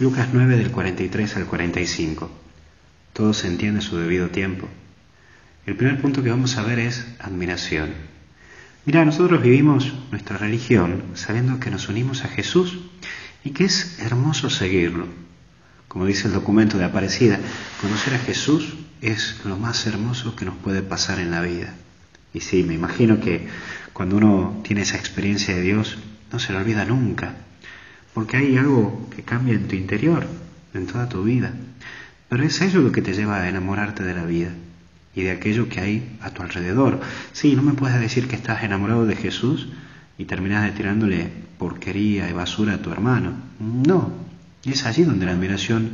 Lucas 9 del 43 al 45. Todo se entiende a su debido tiempo. El primer punto que vamos a ver es admiración. Mira, nosotros vivimos nuestra religión sabiendo que nos unimos a Jesús y que es hermoso seguirlo. Como dice el documento de Aparecida, conocer a Jesús es lo más hermoso que nos puede pasar en la vida. Y sí, me imagino que cuando uno tiene esa experiencia de Dios, no se lo olvida nunca, porque hay algo que cambia en tu interior, en toda tu vida. Pero es eso lo que te lleva a enamorarte de la vida y de aquello que hay a tu alrededor. Sí, no me puedes decir que estás enamorado de Jesús y terminas de tirándole porquería y basura a tu hermano. No, es allí donde la admiración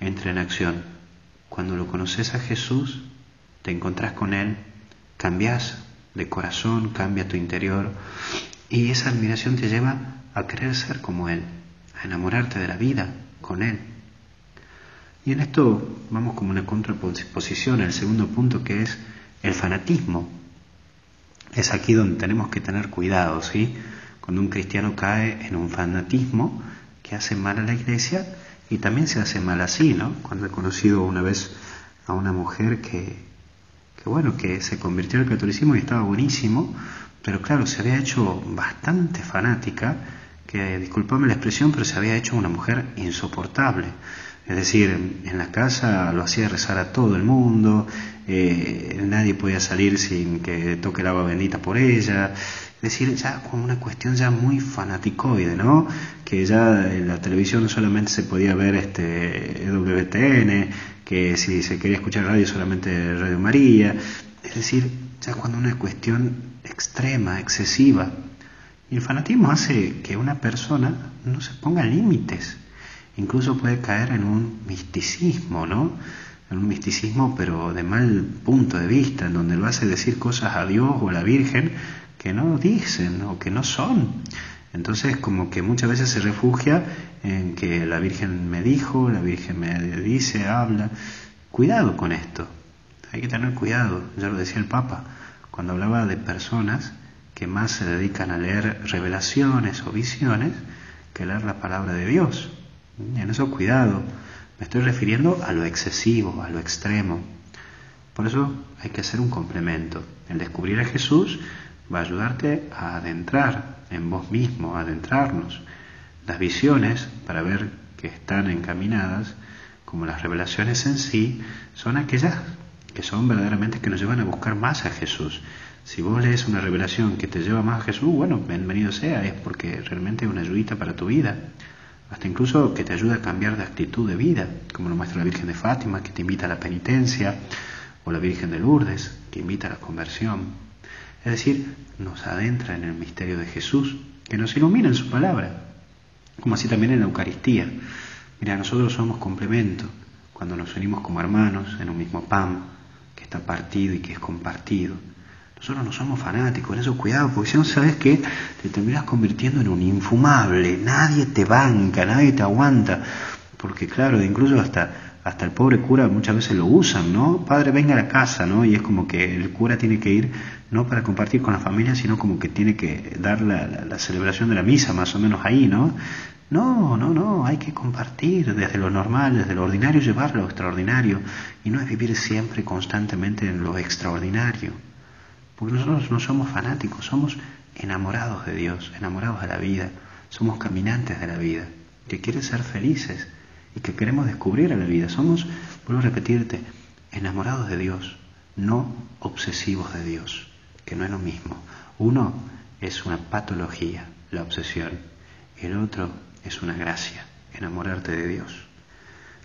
entra en acción. Cuando lo conoces a Jesús, te encontrás con Él, cambias de corazón, cambia tu interior y esa admiración te lleva a querer ser como Él, a enamorarte de la vida con Él. Y en esto vamos como una contraposición al segundo punto que es el fanatismo. Es aquí donde tenemos que tener cuidado, ¿sí? Cuando un cristiano cae en un fanatismo que hace mal a la iglesia y también se hace mal así, ¿no? Cuando he conocido una vez a una mujer que, que bueno, que se convirtió al catolicismo y estaba buenísimo, pero claro, se había hecho bastante fanática, que disculpame la expresión, pero se había hecho una mujer insoportable. Es decir, en la casa lo hacía rezar a todo el mundo, eh, nadie podía salir sin que toque el agua bendita por ella. Es decir, ya como una cuestión ya muy fanaticoide, ¿no? Que ya en la televisión solamente se podía ver este WTN, que si se quería escuchar radio solamente Radio María. Es decir, ya cuando una cuestión extrema, excesiva. Y el fanatismo hace que una persona no se ponga límites incluso puede caer en un misticismo, ¿no? En un misticismo pero de mal punto de vista, en donde lo hace decir cosas a Dios o a la Virgen que no dicen o que no son. Entonces como que muchas veces se refugia en que la Virgen me dijo, la Virgen me dice, habla. Cuidado con esto, hay que tener cuidado, ya lo decía el Papa, cuando hablaba de personas que más se dedican a leer revelaciones o visiones que leer la palabra de Dios. En eso cuidado. Me estoy refiriendo a lo excesivo, a lo extremo. Por eso hay que hacer un complemento. El descubrir a Jesús va a ayudarte a adentrar en vos mismo, a adentrarnos. Las visiones, para ver que están encaminadas, como las revelaciones en sí, son aquellas que son verdaderamente que nos llevan a buscar más a Jesús. Si vos lees una revelación que te lleva más a Jesús, bueno, bienvenido sea, es porque realmente es una ayudita para tu vida hasta incluso que te ayuda a cambiar de actitud de vida, como lo muestra la Virgen de Fátima, que te invita a la penitencia, o la Virgen de Lourdes, que invita a la conversión. Es decir, nos adentra en el misterio de Jesús, que nos ilumina en su palabra, como así también en la Eucaristía. Mira, nosotros somos complemento cuando nos unimos como hermanos en un mismo pan que está partido y que es compartido. Nosotros no somos fanáticos, en eso cuidado, porque si no sabes que te terminas convirtiendo en un infumable, nadie te banca, nadie te aguanta, porque claro, incluso hasta, hasta el pobre cura muchas veces lo usan, ¿no? Padre, venga a la casa, ¿no? Y es como que el cura tiene que ir no para compartir con la familia, sino como que tiene que dar la, la celebración de la misa más o menos ahí, ¿no? No, no, no, hay que compartir desde lo normal, desde lo ordinario, llevar lo extraordinario, y no es vivir siempre constantemente en lo extraordinario. Porque nosotros no somos fanáticos, somos enamorados de Dios, enamorados de la vida, somos caminantes de la vida, que quieren ser felices y que queremos descubrir a la vida. Somos, vuelvo a repetirte, enamorados de Dios, no obsesivos de Dios, que no es lo mismo. Uno es una patología, la obsesión, el otro es una gracia, enamorarte de Dios.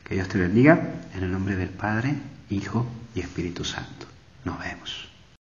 Que Dios te bendiga en el nombre del Padre, Hijo y Espíritu Santo. Nos vemos.